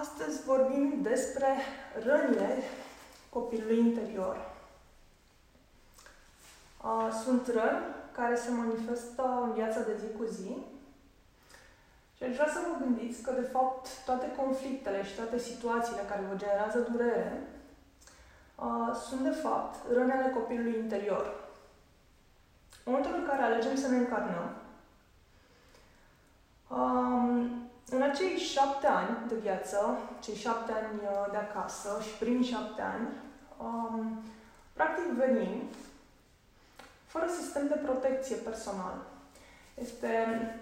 Astăzi vorbim despre rănile copilului interior. Sunt răni care se manifestă în viața de zi cu zi și aș vrea să vă gândiți că, de fapt, toate conflictele și toate situațiile care vă generează durere sunt, de fapt, rănile copilului interior. În momentul în care alegem să ne încarnăm, în acei șapte ani de viață, cei șapte ani uh, de acasă și primii șapte ani, um, practic venim fără sistem de protecție personal. Este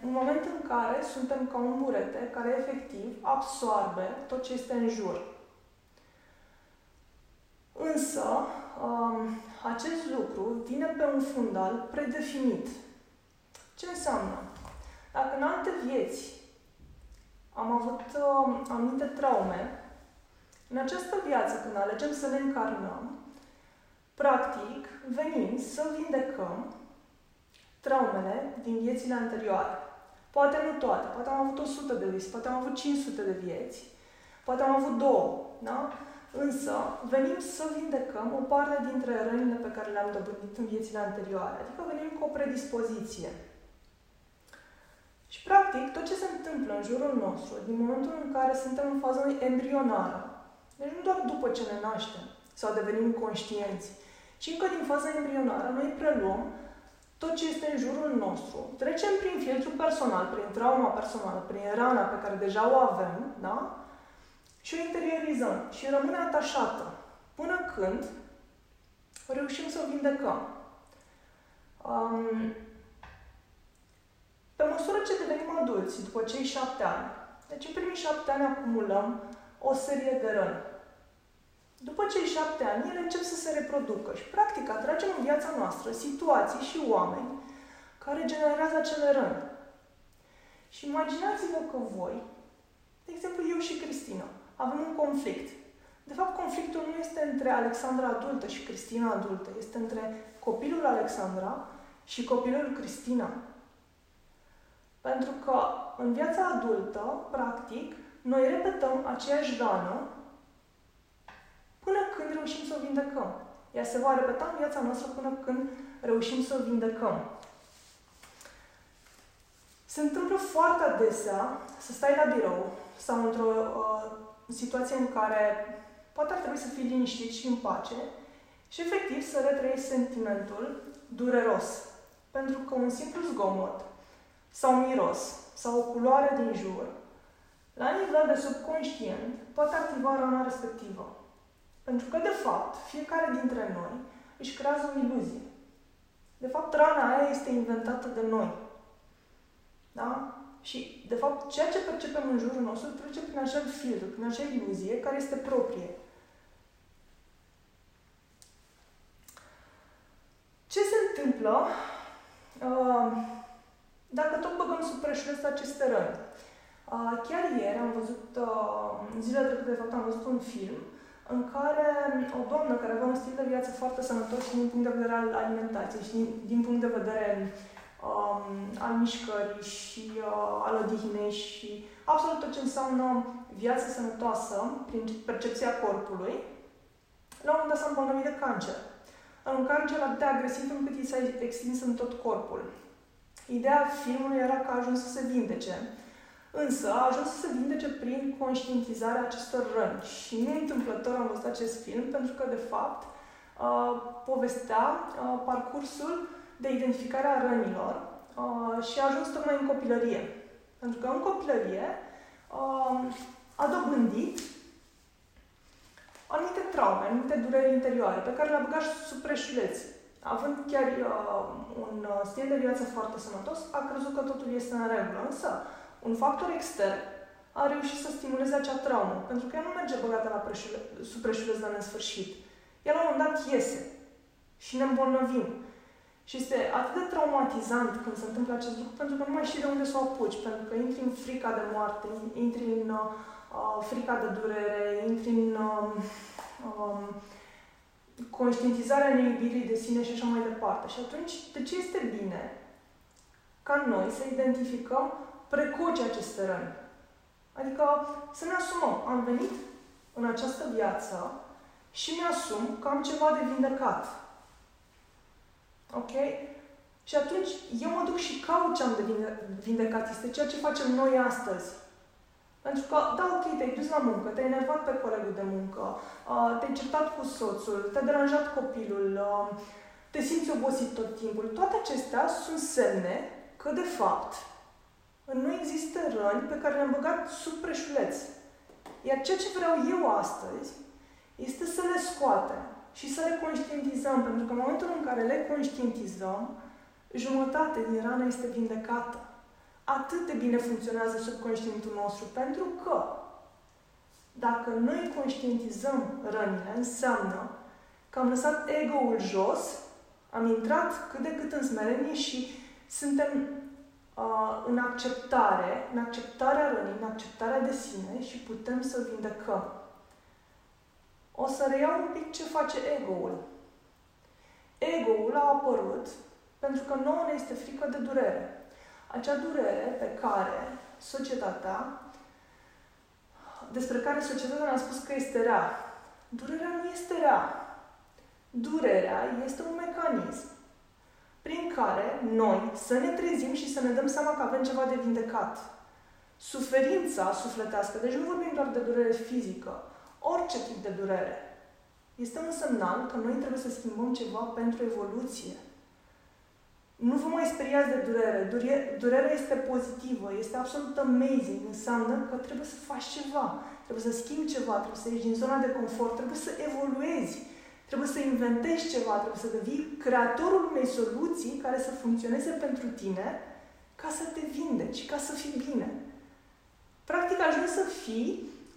un moment în care suntem ca un burete care efectiv absorbe tot ce este în jur. Însă, um, acest lucru vine pe un fundal predefinit. Ce înseamnă? Dacă în alte vieți am avut uh, anumite traume. În această viață, când alegem să ne încarnăm, practic venim să vindecăm traumele din viețile anterioare. Poate nu toate, poate am avut 100 de vieți, poate am avut 500 de vieți, poate am avut două, da? Însă, venim să vindecăm o parte dintre rănile pe care le-am dobândit în viețile anterioare. Adică venim cu o predispoziție. Și, practic, tot ce se întâmplă în jurul nostru, din momentul în care suntem în fază embrionară, deci nu doar după ce ne naștem sau devenim conștienți, ci încă din faza embrionară noi preluăm tot ce este în jurul nostru, trecem prin filtru personal, prin trauma personală, prin rana pe care deja o avem, da? Și o interiorizăm și rămâne atașată până când reușim să o vindecăm. Um, pe măsură ce devenim adulți, după cei șapte ani, deci în primii șapte ani acumulăm o serie de răni. După cei șapte ani, ele încep să se reproducă și, practic, atragem în viața noastră situații și oameni care generează acele răni. Și imaginați-vă că voi, de exemplu eu și Cristina, avem un conflict. De fapt, conflictul nu este între Alexandra adultă și Cristina adultă, este între copilul Alexandra și copilul Cristina. Pentru că în viața adultă, practic, noi repetăm aceeași rană până când reușim să o vindecăm. Ea se va repeta în viața noastră până când reușim să o vindecăm. Se întâmplă foarte adesea să stai la birou sau într-o uh, situație în care poate ar trebui să fii liniștit și în pace și efectiv să retrăiești sentimentul dureros. Pentru că un simplu zgomot sau miros sau o culoare din jur, la nivel de subconștient, poate activa rana respectivă. Pentru că, de fapt, fiecare dintre noi își creează o iluzie. De fapt, rana aia este inventată de noi. Da? Și, de fapt, ceea ce percepem în jurul nostru trece prin acel filtru, prin acea iluzie care este proprie. Ce se întâmplă? Uh, dacă tot băgăm sub preșuleț aceste răni. Chiar ieri am văzut, zilele trecute de fapt am văzut un film în care o doamnă care avea un stil de viață foarte sănătos și din punct de vedere al alimentației și din, din punct de vedere um, al mișcării și uh, al odihnei și absolut tot ce înseamnă viață sănătoasă prin percepția corpului, la un moment dat s-a îmbolnăvit de cancer. Un cancer atât de agresiv încât i s-a extins în tot corpul. Ideea filmului era că a ajuns să se vindece, însă a ajuns să se vindece prin conștientizarea acestor răni. Și nu întâmplător am văzut acest film, pentru că, de fapt, uh, povestea uh, parcursul de identificare a rănilor uh, și a ajuns tocmai în copilărie. Pentru că în copilărie a dobândit anumite traume, anumite dureri interioare pe care le-a băgat sub preșuleț având chiar uh, un uh, stil de viață foarte sănătos, a crezut că totul este în regulă. Însă, un factor extern a reușit să stimuleze acea traumă, pentru că ea nu merge băgată la preșule, sub preșuleț la nesfârșit. Ea la un moment dat iese și ne îmbolnăvim. Și este atât de traumatizant când se întâmplă acest lucru, pentru că nu mai știi de unde să o apuci, pentru că intri în frica de moarte, intri în uh, uh frica de durere, intri în uh, uh, conștientizarea neiubirii de sine și așa mai departe. Și atunci, de ce este bine ca noi să identificăm precoce aceste răni? Adică să ne asumăm. Am venit în această viață și mi-asum că am ceva de vindecat. Ok? Și atunci eu mă duc și caut ce am de vindecat. Este ceea ce facem noi astăzi. Pentru că, da, ok, te-ai dus la muncă, te-ai enervat pe colegul de muncă, te-ai certat cu soțul, te-a deranjat copilul, te simți obosit tot timpul. Toate acestea sunt semne că, de fapt, nu există răni pe care le-am băgat sub preșuleț. Iar ceea ce vreau eu astăzi este să le scoatem și să le conștientizăm, pentru că în momentul în care le conștientizăm, jumătate din rană este vindecată. Atât de bine funcționează subconștientul nostru, pentru că dacă noi conștientizăm rănile, înseamnă că am lăsat ego-ul jos, am intrat cât de cât în smerenie și suntem uh, în acceptare, în acceptarea rănii, în acceptarea de sine și putem să vindecăm. O să reiau un pic ce face ego-ul. Ego-ul a apărut pentru că nouă ne este frică de durere. Acea durere pe care societatea, despre care societatea ne-a spus că este rea. Durerea nu este rea. Durerea este un mecanism prin care noi să ne trezim și să ne dăm seama că avem ceva de vindecat. Suferința sufletească, deci nu vorbim doar de durere fizică, orice tip de durere, este un semnal că noi trebuie să schimbăm ceva pentru evoluție. Nu vă mai speriați de durere. Durerea este pozitivă, este absolut amazing. Înseamnă că trebuie să faci ceva, trebuie să schimbi ceva, trebuie să ieși din zona de confort, trebuie să evoluezi, trebuie să inventezi ceva, trebuie să devii creatorul unei soluții care să funcționeze pentru tine ca să te vindeci, ca să fii bine. Practic ajungi să fii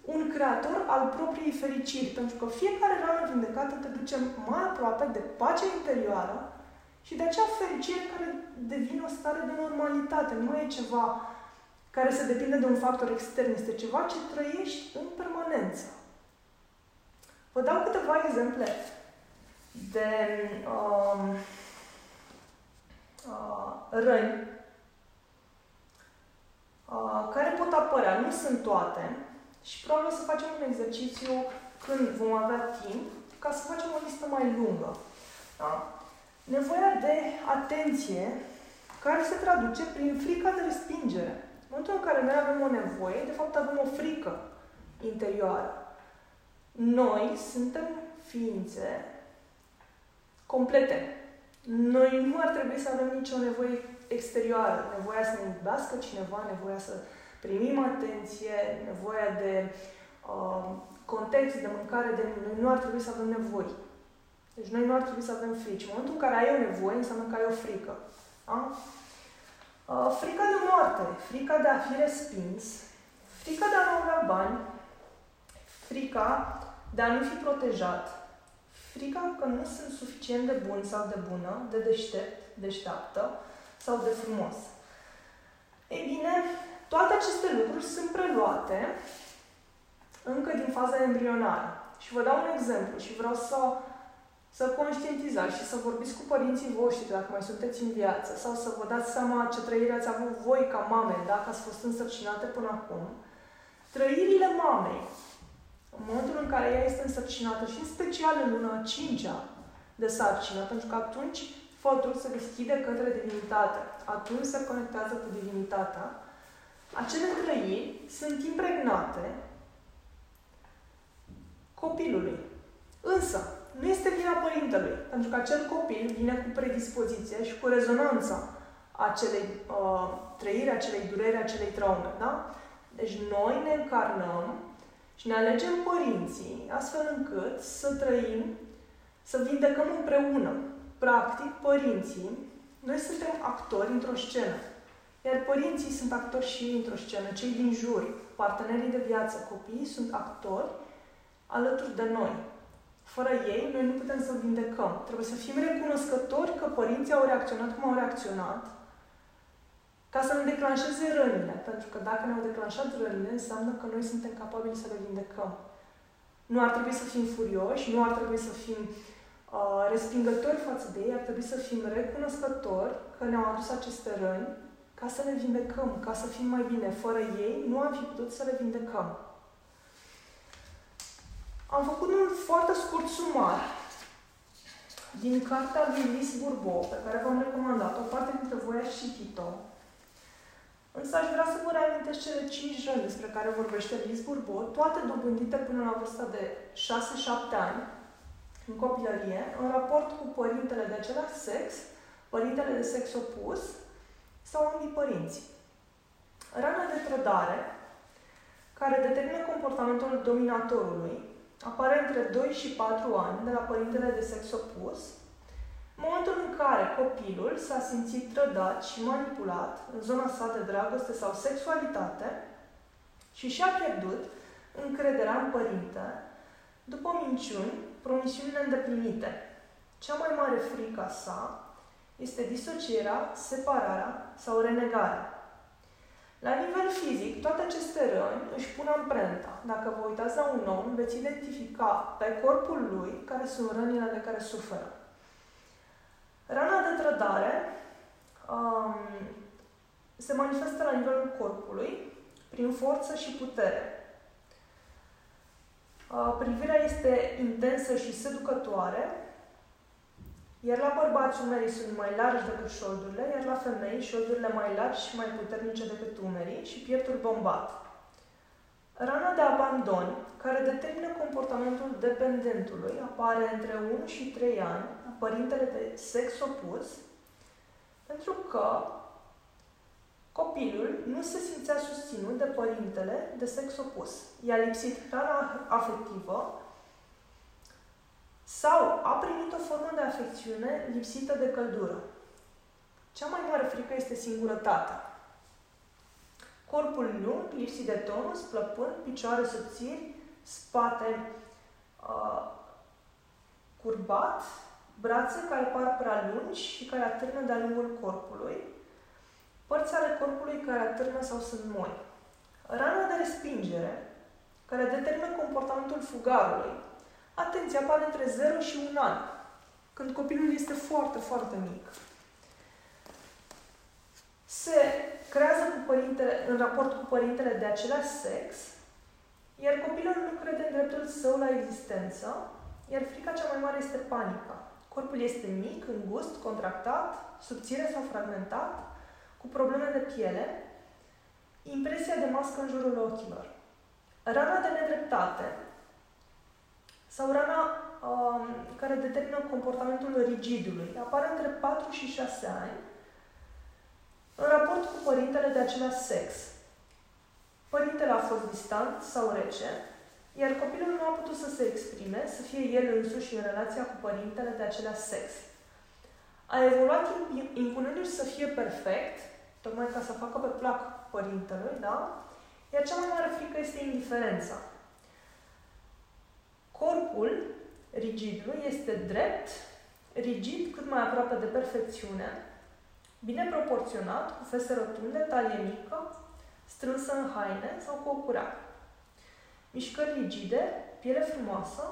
un creator al propriei fericiri, pentru că fiecare rană vindecată te duce mai aproape de pacea interioară și de acea fericire care devine o stare de normalitate. Nu e ceva care se depinde de un factor extern, este ceva ce trăiești în permanență. Vă dau câteva exemple de um, uh, răni uh, care pot apărea. Nu sunt toate, și probabil o să facem un exercițiu când vom avea timp ca să facem o listă mai lungă. Da? Nevoia de atenție care se traduce prin frica de respingere. În momentul în care noi avem o nevoie, de fapt avem o frică interioară. Noi suntem ființe complete. Noi nu ar trebui să avem nicio nevoie exterioară. Nevoia să ne iubească cineva, nevoia să primim atenție, nevoia de uh, context, de mâncare, de noi nu ar trebui să avem nevoi. Deci noi nu ar trebui să avem frici. În momentul în care ai o nevoie, înseamnă că ai o frică. Da? Uh, frica de moarte, frica de a fi respins, frica de a nu avea bani, frica de a nu fi protejat, frica că nu sunt suficient de bun sau de bună, de deștept, deșteaptă sau de frumos. Ei bine, toate aceste lucruri sunt preluate încă din faza embrionară. Și vă dau un exemplu și vreau să, să conștientizați și să vorbiți cu părinții voștri dacă mai sunteți în viață sau să vă dați seama ce trăire ați avut voi ca mame dacă ați fost însărcinate până acum. Trăirile mamei, în momentul în care ea este însărcinată și în special în luna 5 de sarcină, pentru că atunci fătul se deschide către divinitate. Atunci se conectează cu divinitatea acele trăiri sunt impregnate copilului. Însă, nu este vina părintelui, pentru că acel copil vine cu predispoziție și cu rezonanța acelei uh, trăiri, acelei dureri, acelei traume. Da? Deci noi ne încarnăm și ne alegem părinții astfel încât să trăim, să vindecăm împreună. Practic, părinții, noi suntem actori într-o scenă. Iar părinții sunt actori și ei într-o scenă, cei din jur, partenerii de viață, copiii sunt actori alături de noi. Fără ei, noi nu putem să vindecăm. Trebuie să fim recunoscători că părinții au reacționat cum au reacționat, ca să ne declanșeze rănile. Pentru că dacă ne-au declanșat rănile, înseamnă că noi suntem capabili să le vindecăm. Nu ar trebui să fim furioși, nu ar trebui să fim uh, respingători față de ei, ar trebui să fim recunoscători că ne-au adus aceste răni ca să le vindecăm, ca să fim mai bine. Fără ei nu am fi putut să le vindecăm. Am făcut un foarte scurt sumar din cartea lui Lis Burbo, pe care v-am recomandat-o, parte dintre voi ați citit-o. Însă aș vrea să vă reamintesc cele cinci răni despre care vorbește Lis Burbo, toate dobândite până la vârsta de 6-7 ani, în copilărie, în raport cu părintele de același sex, părintele de sex opus sau ambii părinți. Rana de trădare, care determină comportamentul dominatorului, apare între 2 și 4 ani de la părintele de sex opus, momentul în care copilul s-a simțit trădat și manipulat în zona sa de dragoste sau sexualitate și și-a pierdut încrederea în părinte după minciuni, promisiuni îndeplinite. Cea mai mare frică sa este disocierea, separarea sau renegarea. La nivel fizic, toate aceste răni își pun amprenta. Dacă vă uitați la un om, veți identifica pe corpul lui care sunt rănile de care suferă. Rana de trădare um, se manifestă la nivelul corpului prin forță și putere. Uh, privirea este intensă și seducătoare, iar la bărbați umerii sunt mai largi decât șoldurile, iar la femei șoldurile mai largi și mai puternice decât umerii și pieptul bombat. Rana de abandon, care determină comportamentul dependentului, apare între 1 și 3 ani la părintele de sex opus, pentru că copilul nu se simțea susținut de părintele de sex opus. I-a lipsit hrana afectivă sau a primit o formă de afecțiune lipsită de căldură. Cea mai mare frică este singurătatea. Corpul lung, lipsit de tonus, plăpând, picioare subțiri, spate uh, curbat, brațe care par prea lungi și care atârnă de-a lungul corpului, părți ale corpului care atârnă sau sunt moi. Rana de respingere, care determină comportamentul fugarului, Atenție, apare între 0 și 1 an, când copilul este foarte, foarte mic. Se creează cu părintele, în raport cu părintele de același sex, iar copilul nu crede în dreptul său la existență, iar frica cea mai mare este panica. Corpul este mic, îngust, contractat, subțire sau fragmentat, cu probleme de piele, impresia de mască în jurul ochilor. Rana de nedreptate sau rana um, care determină comportamentul rigidului. Apare între 4 și 6 ani în raport cu părintele de același sex. Părintele a fost distant sau rece, iar copilul nu a putut să se exprime, să fie el însuși în relația cu părintele de același sex. A evoluat impunându-și să fie perfect, tocmai ca să facă pe plac părintelui, da? Iar cea mai mare frică este indiferența. Corpul rigidului este drept, rigid cât mai aproape de perfecțiune, bine proporționat, cu fese rotunde, talie mică, strânsă în haine sau cu o curea. Mișcări rigide, piele frumoasă,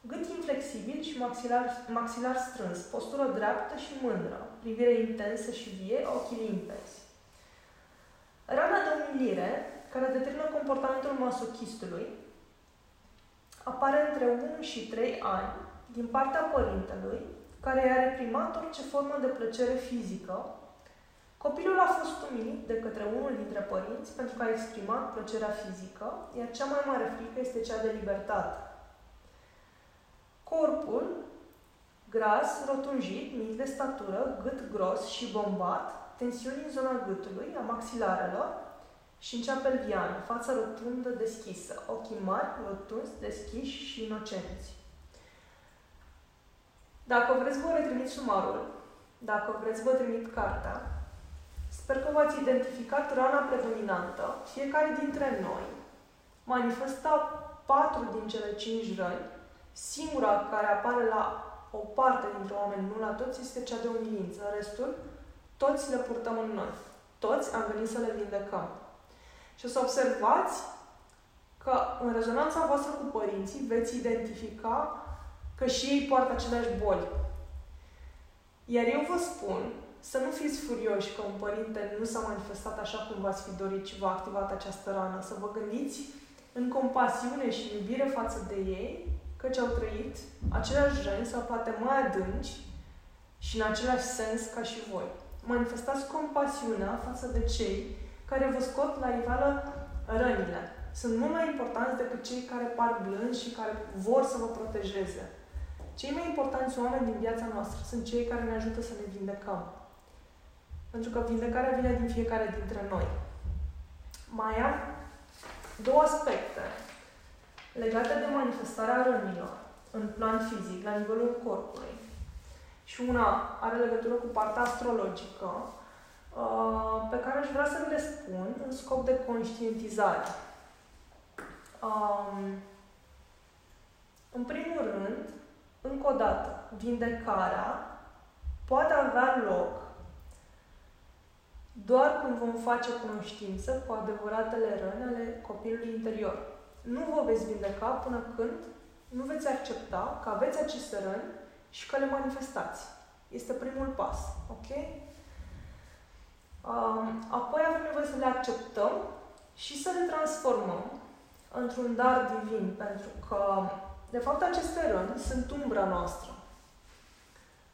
gât inflexibil și maxilar, maxilar strâns, postură dreaptă și mândră, privire intensă și vie, ochii limpezi. Rana de umilire, care determină comportamentul masochistului, apare între 1 și 3 ani din partea părintelui, care i-a reprimat orice formă de plăcere fizică. Copilul a fost umilit de către unul dintre părinți pentru că a exprimat plăcerea fizică, iar cea mai mare frică este cea de libertate. Corpul, gras, rotunjit, mic de statură, gât gros și bombat, tensiuni în zona gâtului, a maxilarelor, și în cea pelviană, fața rotundă deschisă, ochii mari, rotunzi, deschiși și inocenți. Dacă vreți, vă retrimit sumarul. Dacă vreți, vă trimit cartea. Sper că v-ați identificat rana predominantă. Fiecare dintre noi manifesta patru din cele cinci răni. Singura care apare la o parte dintre oameni, nu la toți, este cea de umilință. Restul, toți le purtăm în noi. Toți am venit să le vindecăm. Și o să observați că în rezonanța voastră cu părinții veți identifica că și ei poartă aceleași boli. Iar eu vă spun să nu fiți furioși că un părinte nu s-a manifestat așa cum v-ați fi dorit și v-a activat această rană. Să vă gândiți în compasiune și iubire față de ei, căci au trăit aceleași răni sau poate mai adânci și în același sens ca și voi. Manifestați compasiunea față de cei care vă scot la iveală rănile. Sunt mult mai importanți decât cei care par blânzi și care vor să vă protejeze. Cei mai importanți oameni din viața noastră sunt cei care ne ajută să ne vindecăm. Pentru că vindecarea vine din fiecare dintre noi. Mai am două aspecte legate de manifestarea rănilor în plan fizic, la nivelul corpului. Și una are legătură cu partea astrologică, uh, pe care aș vrea să le spun în scop de conștientizare. Um, în primul rând, încă o dată, vindecarea poate avea loc doar când vom face cunoștință cu adevăratele răni ale copilului interior. Nu vă veți vindeca până când nu veți accepta că aveți aceste răni și că le manifestați. Este primul pas. Ok? Um, apoi avem nevoie să le acceptăm și să le transformăm într-un dar divin, pentru că, de fapt, aceste răni sunt umbra noastră.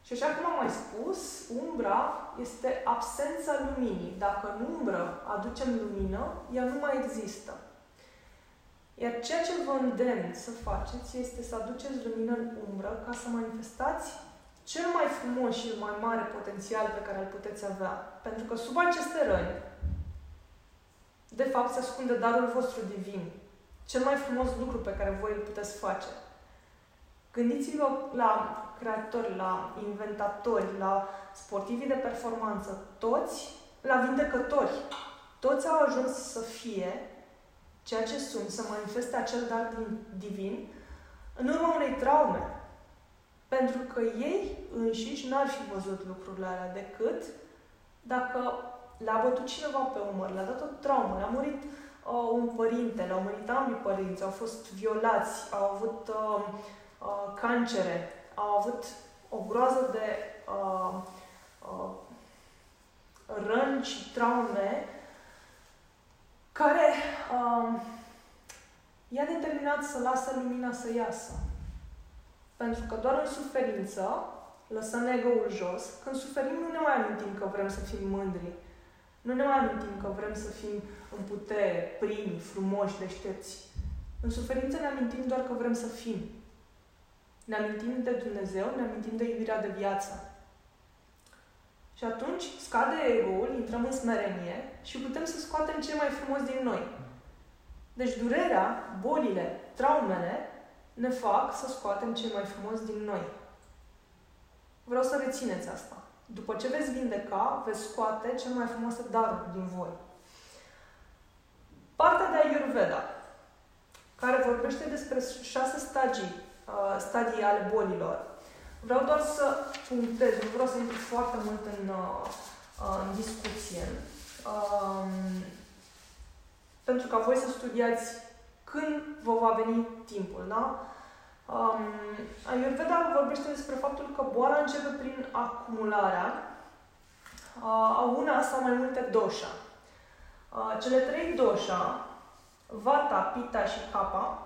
Și așa cum am mai spus, umbra este absența luminii. Dacă în umbră aducem lumină, ea nu mai există. Iar ceea ce vă îndemn să faceți este să aduceți lumină în umbră ca să manifestați cel mai frumos și mai mare potențial pe care îl puteți avea. Pentru că sub aceste răni, de fapt, se ascunde darul vostru divin. Cel mai frumos lucru pe care voi îl puteți face. Gândiți-vă la creatori, la inventatori, la sportivii de performanță, toți, la vindecători. Toți au ajuns să fie ceea ce sunt, să manifeste acel dar divin în urma unei traume. Pentru că ei înșiși n-ar fi văzut lucrurile alea decât dacă le-a bătut cineva pe umăr, le-a dat o traumă, le-a murit uh, un părinte, le-au murit ambii părinți, au fost violați, au avut uh, uh, cancere, au avut o groază de uh, uh, răni și traume care uh, i-a determinat să lasă lumina să iasă. Pentru că doar în suferință lăsăm ego-ul jos. Când suferim nu ne mai amintim că vrem să fim mândri. Nu ne mai amintim că vrem să fim în putere, primi, frumoși, deștepți. În suferință ne amintim doar că vrem să fim. Ne amintim de Dumnezeu, ne amintim de iubirea de viață. Și atunci scade ego-ul, intrăm în smerenie și putem să scoatem ce mai frumos din noi. Deci durerea, bolile, traumele ne fac să scoatem ce mai frumos din noi. Vreau să rețineți asta. După ce veți vindeca, veți scoate cel mai frumos dar din voi. Partea de Ayurveda, care vorbește despre șase stagii Uh, stadii ale bolilor. Vreau doar să punctez, nu vreau să intru foarte mult în, uh, uh, în discuție, um, pentru ca voi să studiați când vă va veni timpul, da? Um, Ayurveda vorbește despre faptul că boala începe prin acumularea uh, a una sau mai multe dosha. Uh, cele trei dosha, Vata, Pitta și Kapha,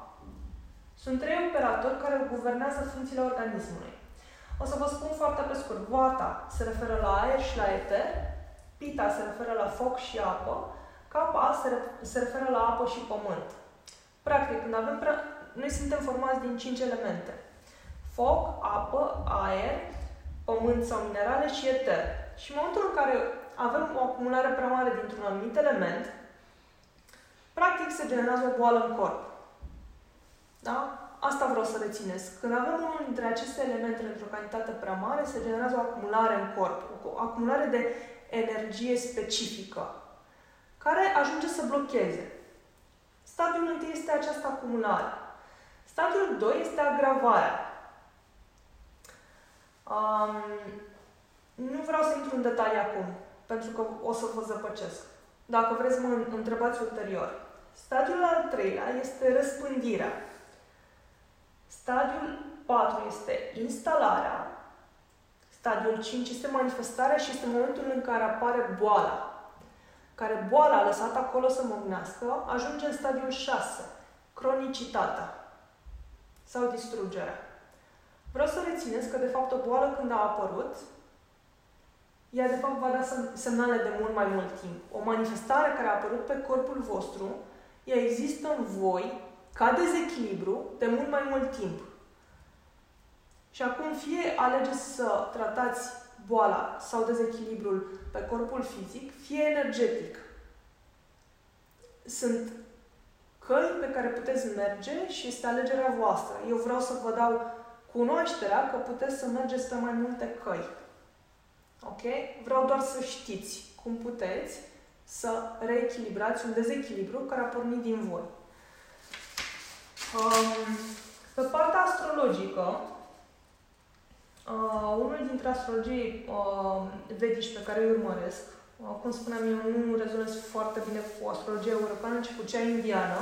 sunt trei operatori care guvernează funcțiile organismului. O să vă spun foarte pe scurt. Vata se referă la aer și la eter, Pita se referă la foc și apă, Kapha se, re- se referă la apă și pământ. Practic, când avem pre- noi suntem formați din cinci elemente. Foc, apă, aer, pământ sau minerale și eter. Și în momentul în care avem o acumulare prea mare dintr-un anumit element, practic se generează o boală în corp. Da? Asta vreau să rețineți. Când avem unul dintre aceste elemente într-o cantitate prea mare, se generează o acumulare în corp, o acumulare de energie specifică, care ajunge să blocheze. Stadiul 1 este această acumulare. Stadiul 2 este agravarea. Um, nu vreau să intru în detalii acum, pentru că o să vă zăpăcesc. Dacă vreți, mă întrebați ulterior. Stadiul al treilea este răspândirea. Stadiul 4 este instalarea. Stadiul 5 este manifestarea și este momentul în care apare boala. Care boala lăsată acolo să măgnească ajunge în stadiul 6, cronicitatea sau distrugerea. Vreau să rețineți că, de fapt, o boală când a apărut, ea, de fapt, va da semnale de mult mai mult timp. O manifestare care a apărut pe corpul vostru, ea există în voi ca dezechilibru de mult mai mult timp. Și acum fie alegeți să tratați boala sau dezechilibrul pe corpul fizic, fie energetic. Sunt căi pe care puteți merge și este alegerea voastră. Eu vreau să vă dau cunoașterea că puteți să mergeți pe mai multe căi. Ok? Vreau doar să știți cum puteți să reechilibrați un dezechilibru care a pornit din voi. Um, pe partea astrologică, uh, unul dintre astrologii uh, vedici pe care îi urmăresc, uh, cum spuneam, eu nu rezonez foarte bine cu astrologia europeană, ci cu cea indiană,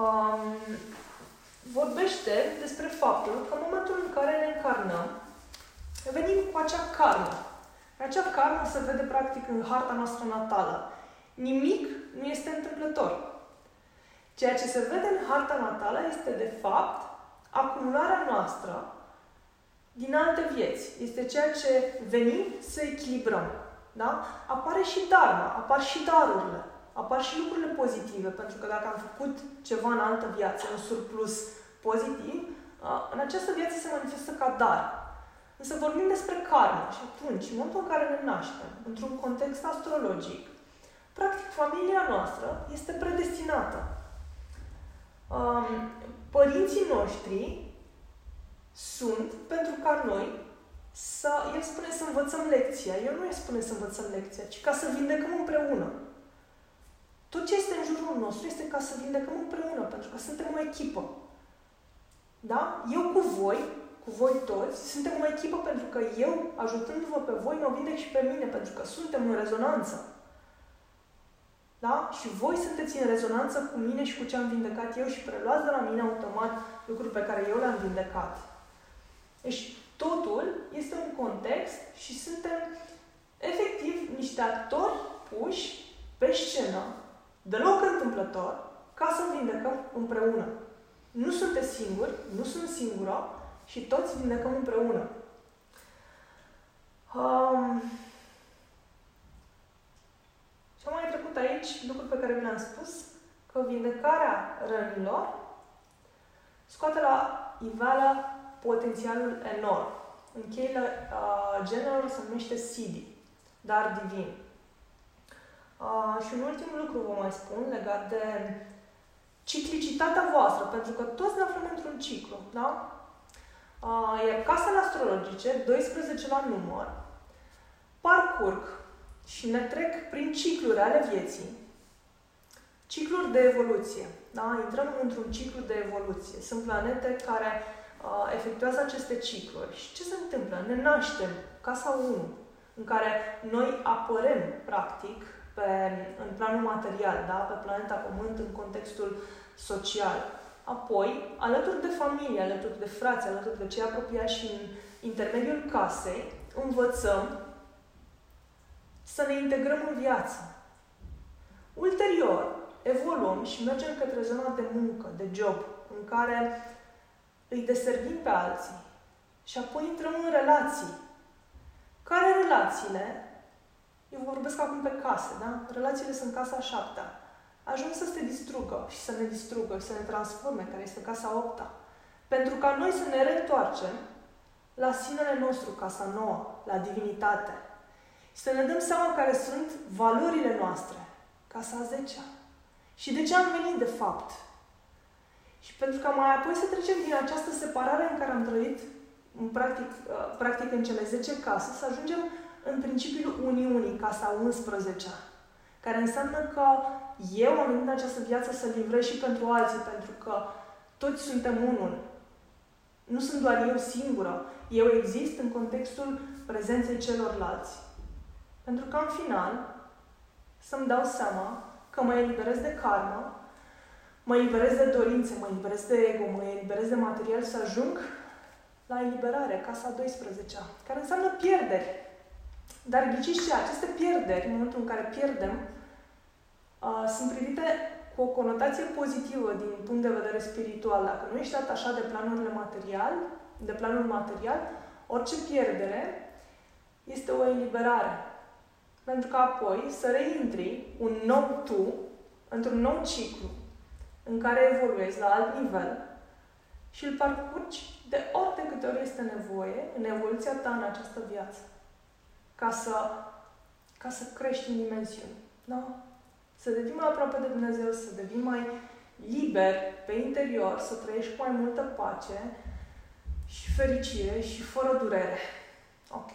um, vorbește despre faptul că în momentul în care ne încarnăm, venim cu acea karmă. Acea karmă se vede practic în harta noastră natală. Nimic nu este întâmplător. Ceea ce se vede în harta natală este, de fapt, acumularea noastră din alte vieți. Este ceea ce venim să echilibrăm. Da? Apare și dharma, apar și darurile, apar și lucrurile pozitive, pentru că dacă am făcut ceva în altă viață, un surplus pozitiv, în această viață se manifestă ca dar. Însă vorbim despre karma și atunci, în momentul în care ne naștem, într-un context astrologic, practic familia noastră este predestinată um, părinții noștri sunt pentru ca noi să, el spune să învățăm lecția. Eu nu îi spune să învățăm lecția, ci ca să vindecăm împreună. Tot ce este în jurul nostru este ca să vindecăm împreună, pentru că suntem o echipă. Da? Eu cu voi, cu voi toți, suntem o echipă pentru că eu, ajutându-vă pe voi, mă vindec și pe mine, pentru că suntem în rezonanță. Da? Și voi sunteți în rezonanță cu mine și cu ce am vindecat eu și preluați de la mine automat lucruri pe care eu le-am vindecat. Deci totul este un context și suntem efectiv niște actori puși pe scenă, deloc întâmplător, ca să vindecăm împreună. Nu sunteți singuri, nu sunt singură și toți vindecăm împreună. Um, și am mai trecut aici lucruri pe care vi le-am spus, că vindecarea rănilor scoate la iveală potențialul enorm. În cheile uh, general se numește Sidi, dar divin. Uh, și un ultim lucru vă mai spun legat de ciclicitatea voastră, pentru că toți ne aflăm într-un ciclu, da? Uh, iar casele astrologice, 12 la număr, parcurg și ne trec prin cicluri ale vieții, cicluri de evoluție. Da? Intrăm într-un ciclu de evoluție. Sunt planete care uh, efectuează aceste cicluri. Și ce se întâmplă? Ne naștem, casa 1, în care noi apărem, practic, pe, în planul material, da? pe planeta Pământ, în contextul social. Apoi, alături de familie, alături de frați, alături de cei apropiați și în intermediul casei, învățăm să ne integrăm în viață. Ulterior, evoluăm și mergem către zona de muncă, de job, în care îi deservim pe alții și apoi intrăm în relații. Care relațiile? Eu vorbesc acum pe case, da? Relațiile sunt casa șaptea. Ajung să se distrugă și să ne distrugă și să ne transforme, care este casa opta. Pentru ca noi să ne reîntoarcem la sinele nostru, casa nouă, la divinitate, să ne dăm seama care sunt valorile noastre. Casa 10 Și de ce am venit, de fapt. Și pentru că mai apoi să trecem din această separare în care am trăit, în practic, uh, practic în cele 10 case, să ajungem în principiul Uniunii, casa 11 care înseamnă că eu am venit în această viață să livrez și pentru alții, pentru că toți suntem unul. Nu sunt doar eu singură. Eu exist în contextul prezenței celorlalți. Pentru că, în final, să-mi dau seama că mă eliberez de karmă, mă eliberez de dorințe, mă eliberez de ego, mă eliberez de material să ajung la eliberare, casa 12 care înseamnă pierderi. Dar ghiciți ce? Aceste pierderi, în momentul în care pierdem, uh, sunt privite cu o conotație pozitivă din punct de vedere spiritual. Dacă nu ești atașat de planurile material, de planul material, orice pierdere este o eliberare. Pentru că apoi să reintri un nou tu într-un nou ciclu în care evoluezi la alt nivel și îl parcurgi de ori de câte ori este nevoie în evoluția ta în această viață. Ca să, ca să crești în dimensiuni. Da? Să devii mai aproape de Dumnezeu, să devii mai liber pe interior, să trăiești cu mai multă pace și fericire și fără durere. Ok?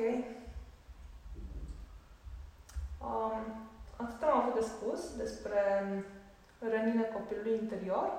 Um, atât am avut de spus despre rănile copilului interior.